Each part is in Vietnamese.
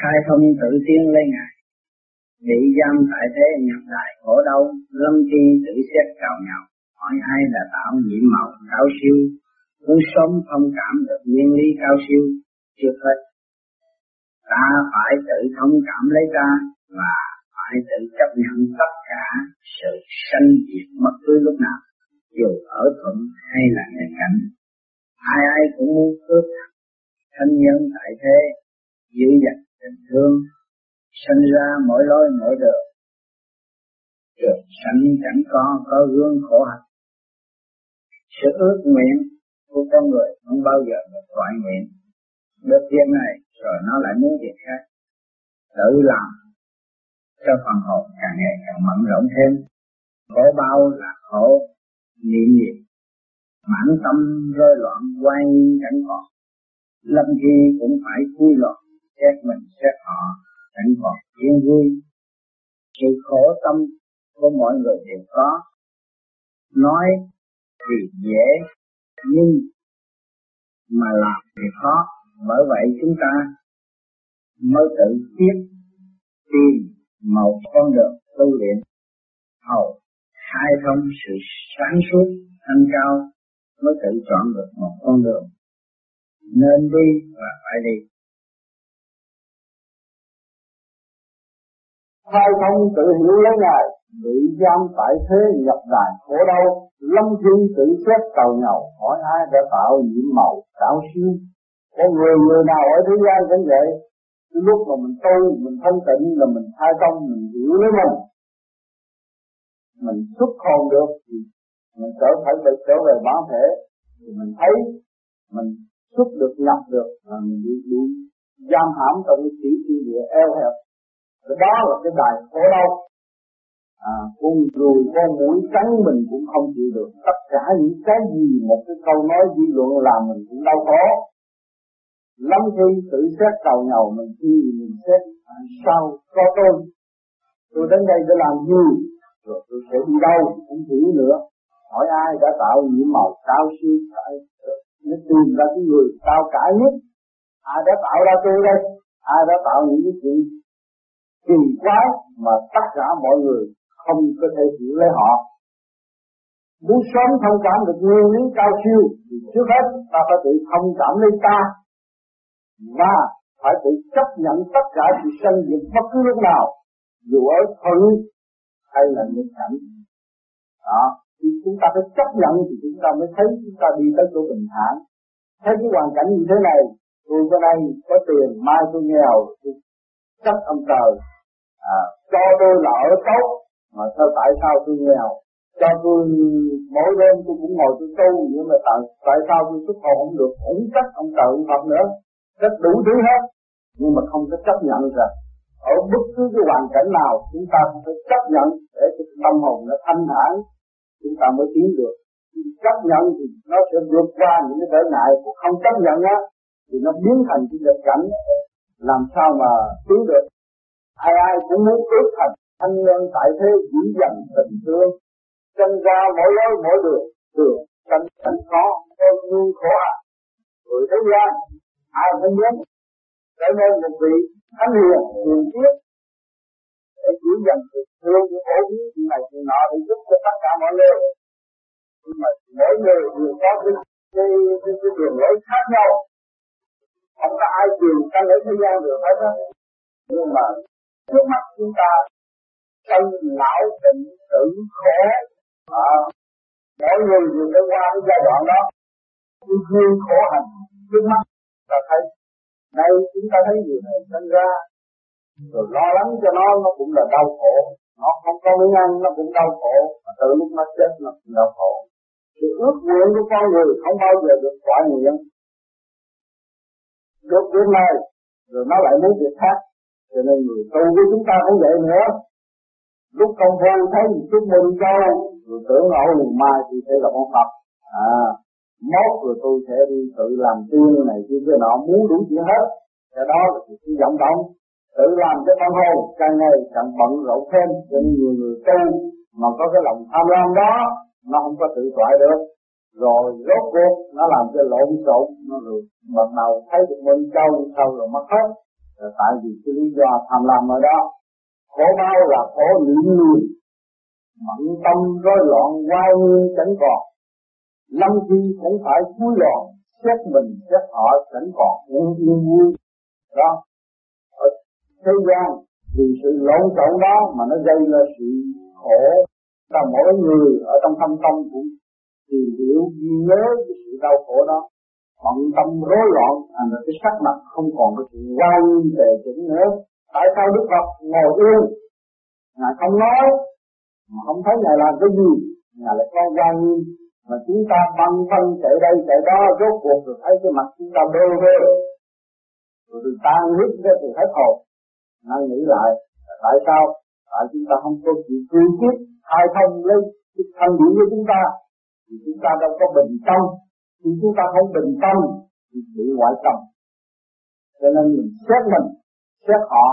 khai thông tự tiên lên ngài. Bị giam tại thế, nhập đại khổ đau, lâm chi tự xét cào nhau hỏi ai là tạo nhiệm màu cao siêu? Muốn sống thông cảm được nguyên lý cao siêu. Trước hết, ta phải tự thông cảm lấy ta và phải tự chấp nhận tất cả sự sanh diệt mất cứ lúc nào, dù ở thuận hay là nghịch cảnh. Ai ai cũng muốn cướp thân nhân tại thế thương sinh ra mỗi lối, mỗi đường. Được sanh chẳng có có gương khổ hạnh. Sự ước nguyện của con người không bao giờ được thoại nguyện. Được việc này, rồi nó lại muốn việc khác. Tự làm cho phần hồn càng ngày càng mạnh rộng thêm. Khổ bao là khổ niệm niệm mãn tâm rơi loạn, quay nhiên chẳng còn. Lâm khi cũng phải quy luật xét mình, xét họ vẫn còn yên vui. Sự khổ tâm của mọi người đều có. Nói thì dễ, nhưng mà làm thì khó. Bởi vậy chúng ta mới tự biết tìm một con đường tu luyện hầu khai thông sự sáng suốt, thanh cao, mới tự chọn được một con đường nên đi và phải đi. Khai thông tự hiểu lấy ngài bị giam tại thế nhập đài khổ đau lâm thiên tự xét cầu nhau hỏi ai đã tạo nhiệm màu tạo siêu. Có người người nào ở thế gian cũng vậy. Lúc mà mình tu mình thanh tịnh là mình khai thông mình hiểu lấy mình. Mình xuất hồn được thì mình trở phải được trở về bản thể. Thì mình thấy mình xuất được nhập được là mình bị, bị giam hãm trong cái chỉ thiên địa eo hẹp cái đó là cái bài khổ đau à, con ruồi con mũi cắn mình cũng không chịu được. Tất cả những cái gì một cái câu nói dư luận làm mình cũng đau khổ. Lắm khi tự xét cầu nhầu mình khi mình xét à, sao có tôi? Tôi đến đây để làm gì? Rồi tôi sẽ đi đâu cũng hiểu nữa. Hỏi ai đã tạo những màu cao siêu phải nó tìm ra cái người cao cả nhất. Ai đã tạo ra tôi đây? Ai đã tạo những cái chuyện kỳ quái mà tất cả mọi người không có thể hiểu lấy họ. Muốn sớm thông cảm được nguyên lý cao siêu thì trước hết ta phải tự thông cảm lấy ta và phải tự chấp nhận tất cả sự sanh diệt bất cứ lúc nào, dù ở thuận hay là nghịch cảnh. Đó, thì chúng ta phải chấp nhận thì chúng ta mới thấy chúng ta đi tới chỗ bình thản. Thấy cái hoàn cảnh như thế này, tôi bữa nay có tiền, mai tôi nghèo, tôi chấp ông trời à, cho tôi là ở tốt mà sao tại sao tôi nghèo? Cho tôi mỗi đêm tôi cũng ngồi tôi tu nhưng mà tại tại sao tôi xuất hồn không được? Cũng trách ông trời ông Phật nữa. Rất đủ thứ hết nhưng mà không có chấp nhận rằng ở bất cứ cái hoàn cảnh nào chúng ta phải chấp nhận để cho tâm hồn nó thanh thản chúng ta mới tiến được. Chấp nhận thì nó sẽ vượt qua những cái trở ngại của không chấp nhận á thì nó biến thành cái nghịch cảnh làm sao mà cứu được? Ai ai cũng muốn cứu thành thanh nhân tại thế dĩ dần tình thương. Chân ra mỗi lối mỗi đường đường cảnh cảnh có ơn nhu khổ à. Người thế gian ai cũng muốn trở nên một vị thánh hiền hiền triết. Để chỉ dần tình thương của phổ biến chuyện này chuyện nọ để giúp cho tất cả mọi người. Nhưng mà mỗi người đều có cái cái cái, cái đường lối khác nhau không có ai truyền ta lấy thế gian được hết á. Nhưng mà trước mắt chúng ta tâm lão bệnh tử khổ à, mỗi người đều đã qua cái giai đoạn đó. Cái duyên khổ hành trước mắt ta thấy đây chúng ta thấy người này sinh ra. Rồi lo lắng cho nó nó cũng là đau khổ. Nó không có miếng ăn nó cũng đau khổ. Mà từ lúc nó chết nó cũng đau khổ. Sự ước nguyện của con người không bao giờ được quả nguyện chốt đến nơi rồi nó lại muốn việc khác. Cho nên người tu với chúng ta cũng vậy nữa. Lúc công phu thấy một chút mình châu, rồi tưởng ngộ liền mai thì sẽ là ông Phật. À mốt rồi tôi sẽ đi tự làm tiên này kia kia nọ muốn đủ chuyện hết. Cái đó là sự vọng động tự làm cho tâm hồn, càng ngày càng bận rộn thêm. Cho nên nhiều người tu mà có cái lòng tham lam đó, nó không có tự thoại được rồi rốt cuộc nó làm cho lộn xộn, nó rồi bắt đầu thấy được mình châu sau rồi mất hết. Là tại vì cái lý do tham lam ở đó. Khổ đau là khổ niệm nhiều mẫn tâm rối loạn quay nguyên chẳng còn. Lâm chi cũng phải cúi lòng xét mình, xét họ chẳng còn. Yên yên vui. Đó. Ở thế gian, vì sự lộn xộn đó mà nó gây ra sự khổ. Cho mỗi người ở trong tâm tâm cũng tìm hiểu, nhớ cái sự đau khổ đó. Bận tâm rối loạn, thành ra cái sắc mặt không còn cái sự quan tề chỉnh nữa. Tại sao đức phật ngồi yên? Ngài không nói, mà không thấy ngài làm cái gì. Ngài lại con quan nghiêm mà chúng ta băng phân chạy đây, chạy đó, rốt cuộc rồi thấy cái mặt chúng ta đơ vơ. Rồi từ tan huyết ra từ hết hồn nó nghĩ lại tại sao? Tại chúng ta không có chịu cương quyết khai thông lấy cái thanh điển của chúng ta thì chúng ta đâu có bình tâm. Khi chúng ta không bình tâm thì bị ngoại tâm. Cho nên mình xét mình, xét họ,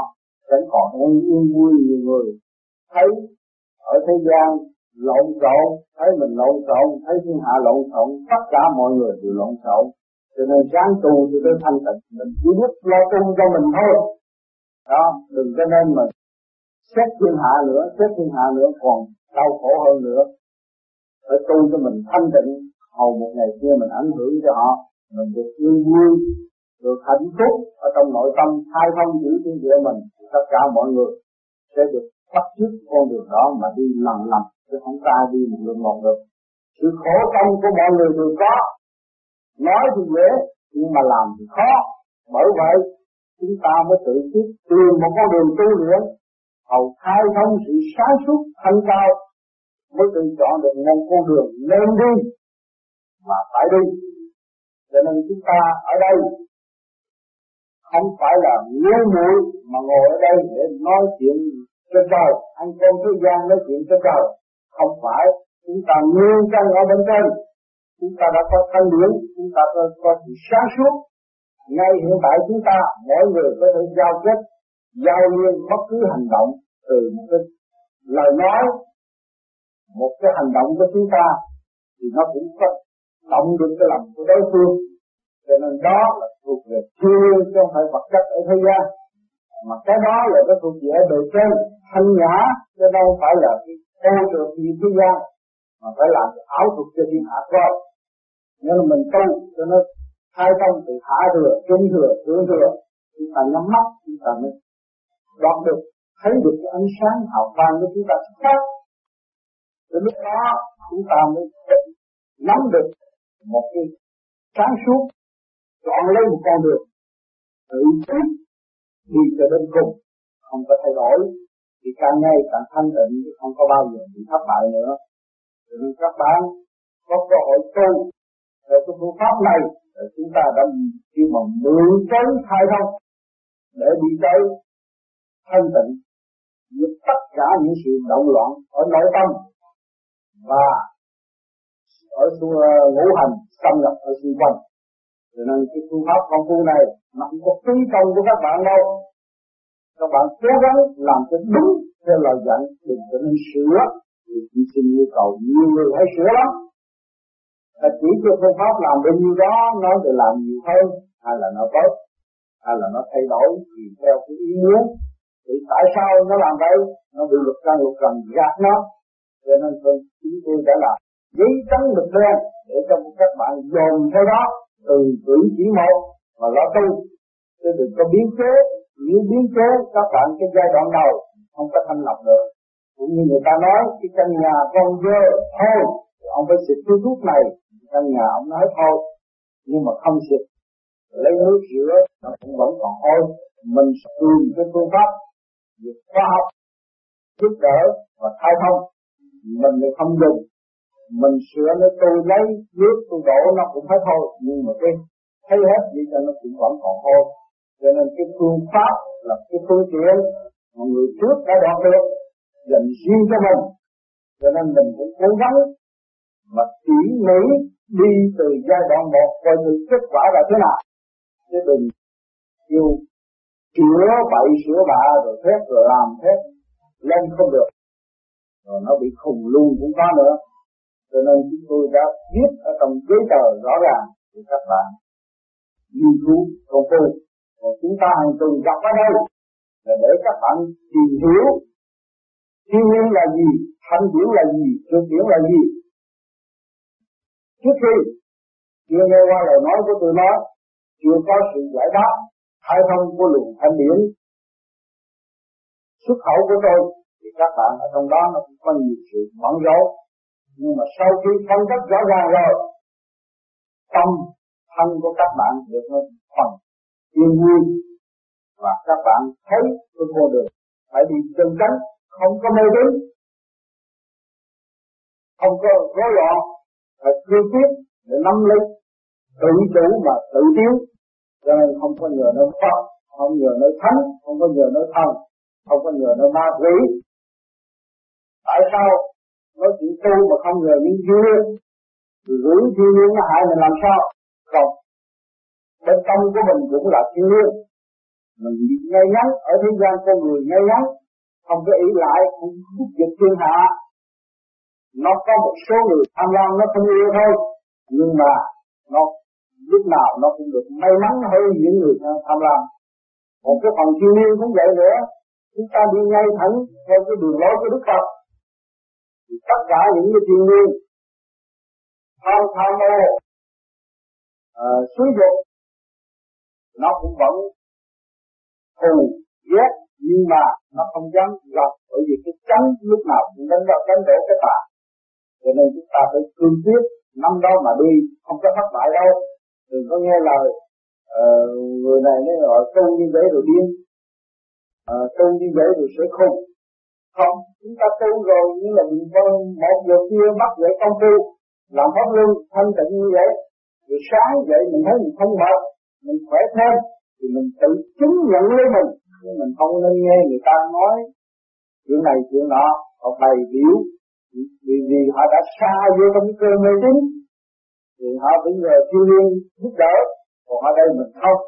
vẫn còn yên yên vui nhiều người. Thấy ở thế gian lộn xộn, thấy mình lộn xộn, thấy thiên hạ lộn xộn, tất cả mọi người đều lộn xộn. Cho nên ráng tu cho tới thanh tịnh. Mình chỉ biết lo tu cho mình thôi. Đó, đừng cho nên mình xét thiên hạ nữa, xét thiên hạ nữa còn đau khổ hơn nữa tu cho mình thanh tịnh. Hầu một ngày kia mình ảnh hưởng cho họ, mình được vui vui được hạnh phúc ở trong nội tâm, khai thông giữ thiên địa mình tất cả mọi người sẽ được bắt chước con đường đó mà đi lần lần chứ không ta đi một đường một được. Sự khổ tâm của mọi người đều có. Nói thì dễ, nhưng mà làm thì khó. Bởi vậy, chúng ta mới tự biết tìm một con đường tu luyện hầu khai thông sự sáng suốt thanh cao mới tự chọn được một con đường nên đi mà phải đi. Cho nên chúng ta ở đây không phải là ngu muội mà ngồi ở đây để nói chuyện cho trời anh cơm thế gian nói chuyện cho trời. Không phải chúng ta nguyên chân ở bên trên. Chúng ta đã có thân điển chúng ta có, có sự sáng suốt. Ngay hiện tại chúng ta mỗi người có thể giao kết giao liên bất cứ hành động từ một cái lời nói một cái hành động của chúng ta thì nó cũng có động được cái lòng của đối phương. Cho nên đó là thuộc về chưa chứ không phải vật chất ở thế gian. Mà cái đó là cái thuộc về bề trên, thanh nhã, chứ đâu phải là cái con được gì thế gian, mà phải làm ảo thuật cho thiên hạ coi Nếu là mình tu cho nó khai thông từ hạ thừa trung thừa, thượng thừa chúng ta nhắm mắt chúng ta mới đoạt được, thấy được cái ánh sáng hào quang của chúng ta xuất phát. Đến lúc đó, chúng ta mới nắm được một cái sáng suốt chọn lấy một con đường. Tự quyết đi cho đến cùng, không có thay đổi. Thì càng ngày càng thanh tịnh, thì không có bao giờ bị thất bại nữa. Thì các bạn có cơ hội tu theo cái phương pháp này để chúng ta đã khi mà mượn tới khai thông để đi tới thanh tịnh. Giúp tất cả những sự động loạn ở nội tâm và ở xung ờ, ngũ hành xâm nhập ở xung quanh. Cho nên cái phương pháp công phu này nó không có phí công của các bạn đâu. Các bạn cố gắng làm cho đúng theo lời dặn đừng có nên sửa. Thì chỉ xin yêu cầu nhiều người hãy sửa lắm. Là chỉ cho phương pháp làm bao nhiêu đó nó để làm nhiều hơn, hay là nó tốt, hay là nó thay đổi thì theo cái ý muốn. Thì tại sao nó làm vậy? Nó bị lục căn lục trần gạt nó cho nên tôi chúng tôi đã làm giấy trắng mực đen để cho các bạn dồn theo đó từ cử chỉ một mà lo tu. Chứ đừng có biến chế nếu biến chế các bạn cái giai đoạn đầu không có thanh lọc được. Cũng như người ta nói, cái căn nhà con dơ thôi, ông phải xịt cái thuốc này, căn nhà ông nói thôi. Nhưng mà không xịt, lấy nước rửa, nó cũng vẫn còn hôi mình dùng cái phương pháp việc khoa học, giúp đỡ và khai thông mình lại không dùng. Mình sửa nó tôi lấy, nước tôi đổ nó cũng hết thôi. Nhưng mà cái thấy hết vậy cho nó cũng vẫn còn thôi. Cho nên cái phương pháp là cái phương tiện mà người trước đã đạt được, dành riêng cho mình. Cho nên mình cũng cố gắng mà tỉ mỉ đi từ giai đoạn một, coi thử kết quả là thế nào. Chứ đừng kêu chữa bậy sửa bạ, rồi phép rồi làm phép lên không được rồi nó bị khùng luôn cũng có nữa. Cho nên chúng tôi đã viết ở trong giấy tờ rõ ràng để các bạn. Nghiên cứu, công phu. Còn chúng ta hàng tuần gặp ở đây là để các bạn tìm hiểu thiên nhiên là gì, thanh điển là gì thực điển là gì. Trước khi chưa nghe qua lời nói của tôi nói chưa có sự giải đáp khai thông của luồng thanh điển xuất khẩu của tôi thì các bạn ở trong đó nó cũng có nhiều sự bận rộn nhưng mà sau khi phân tích rõ ràng rồi, tâm thân của các bạn được nó phần yên vui. Và các bạn thấy cái con đường phải đi chân chánh không có mê tín, không có rối loạn, phải cương quyết để nắm lấy tự chủ mà tự tiến. Cho nên không có nhờ nơi Phật, không nhờ nơi thánh, không có nhờ nơi thần, không có nhờ nơi ma quỷ tại sao nói chuyện tu mà không ngờ những duyên? Giữ thiên nhiên nó hại mình làm sao? Còn bên trong của mình cũng là thiên nhiên mình ngay ngắn, ở thế gian con người ngay ngắn, không có ý lại, không giúp giục thiên hạ. Nó có một số người tham lam, nó không yêu thôi. Nhưng mà nó, lúc nào nó cũng được may mắn hơn những người tham lam. Một cái phần thiên nhiên cũng vậy nữa. Chúng ta đi ngay thẳng theo cái đường lối của Đức Phật tất cả những cái thiên nhiên tham tham mô ờ, à, suy dục nó cũng vẫn thù ghét nhưng mà nó không dám gặp bởi vì cái chánh lúc nào cũng đánh vào đánh đổ cái tà. Cho nên chúng ta phải cương quyết năm đó mà đi không có thất bại đâu. Đừng có nghe lời uh, người này nói họ tu như vậy rồi điên uh, tu như vậy rồi sẽ khùng không? Chúng ta tu rồi, nhưng mà mình có một giờ kia bắt dậy công tu làm pháp luân thanh tịnh như vậy. Rồi sáng dậy mình thấy mình không mệt, mình khỏe thêm, thì mình tự chứng nhận lấy mình. Nhưng mình không nên nghe người ta nói, chuyện này, chuyện nọ họ bày biểu. Vì vì họ đã xa vô trong cái cơ mê tín, thì họ bây giờ thiên liên giúp đỡ, còn ở đây mình không.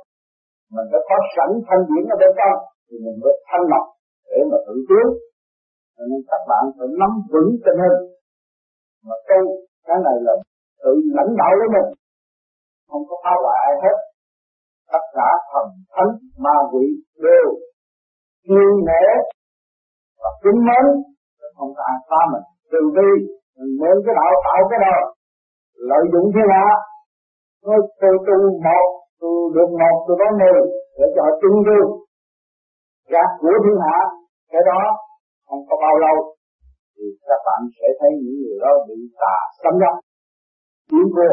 Mình đã có sẵn thanh điển ở bên trong, thì mình mới thanh lọc để mà tự tiến nên các bạn phải nắm vững tình hình. Mà tu cái này là tự lãnh đạo lấy mình. Không có phá hoại ai hết. Tất cả thần thánh, ma quỷ đều yêu nể và kính mến. Không có ai phá mình. Từ bi mình mượn cái đạo, tạo cái đó lợi dụng thiên hạ. Nói tôi tu một tôi được một tôi có mười, để cho họ chung thương. Gạt của thiên hạ, cái đó không có bao lâu, thì các bạn sẽ thấy những người đó bị tà xâm nhập biến vô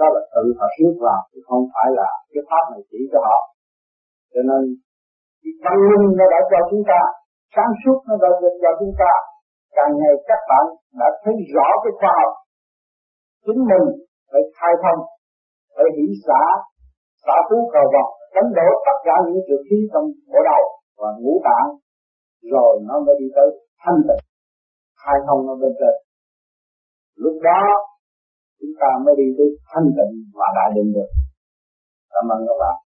đó là tự họ siết vào, chứ không phải là cái pháp này chỉ cho họ. Cho nên, cái văn minh nó đã cho chúng ta, sáng suốt nó đã cho chúng ta, càng ngày các bạn đã thấy rõ cái khoa học. Chính mình phải khai thông, phải hỷ xã xã phú cầu vọng, đánh đổ tất cả những trường khí trong bộ đầu và ngũ tạng rồi nó mới đi tới thanh tịnh. Khai thông nó bên trên. Lúc đó, chúng ta mới đi tới thanh tịnh và đại định được cảm ơn các bạn.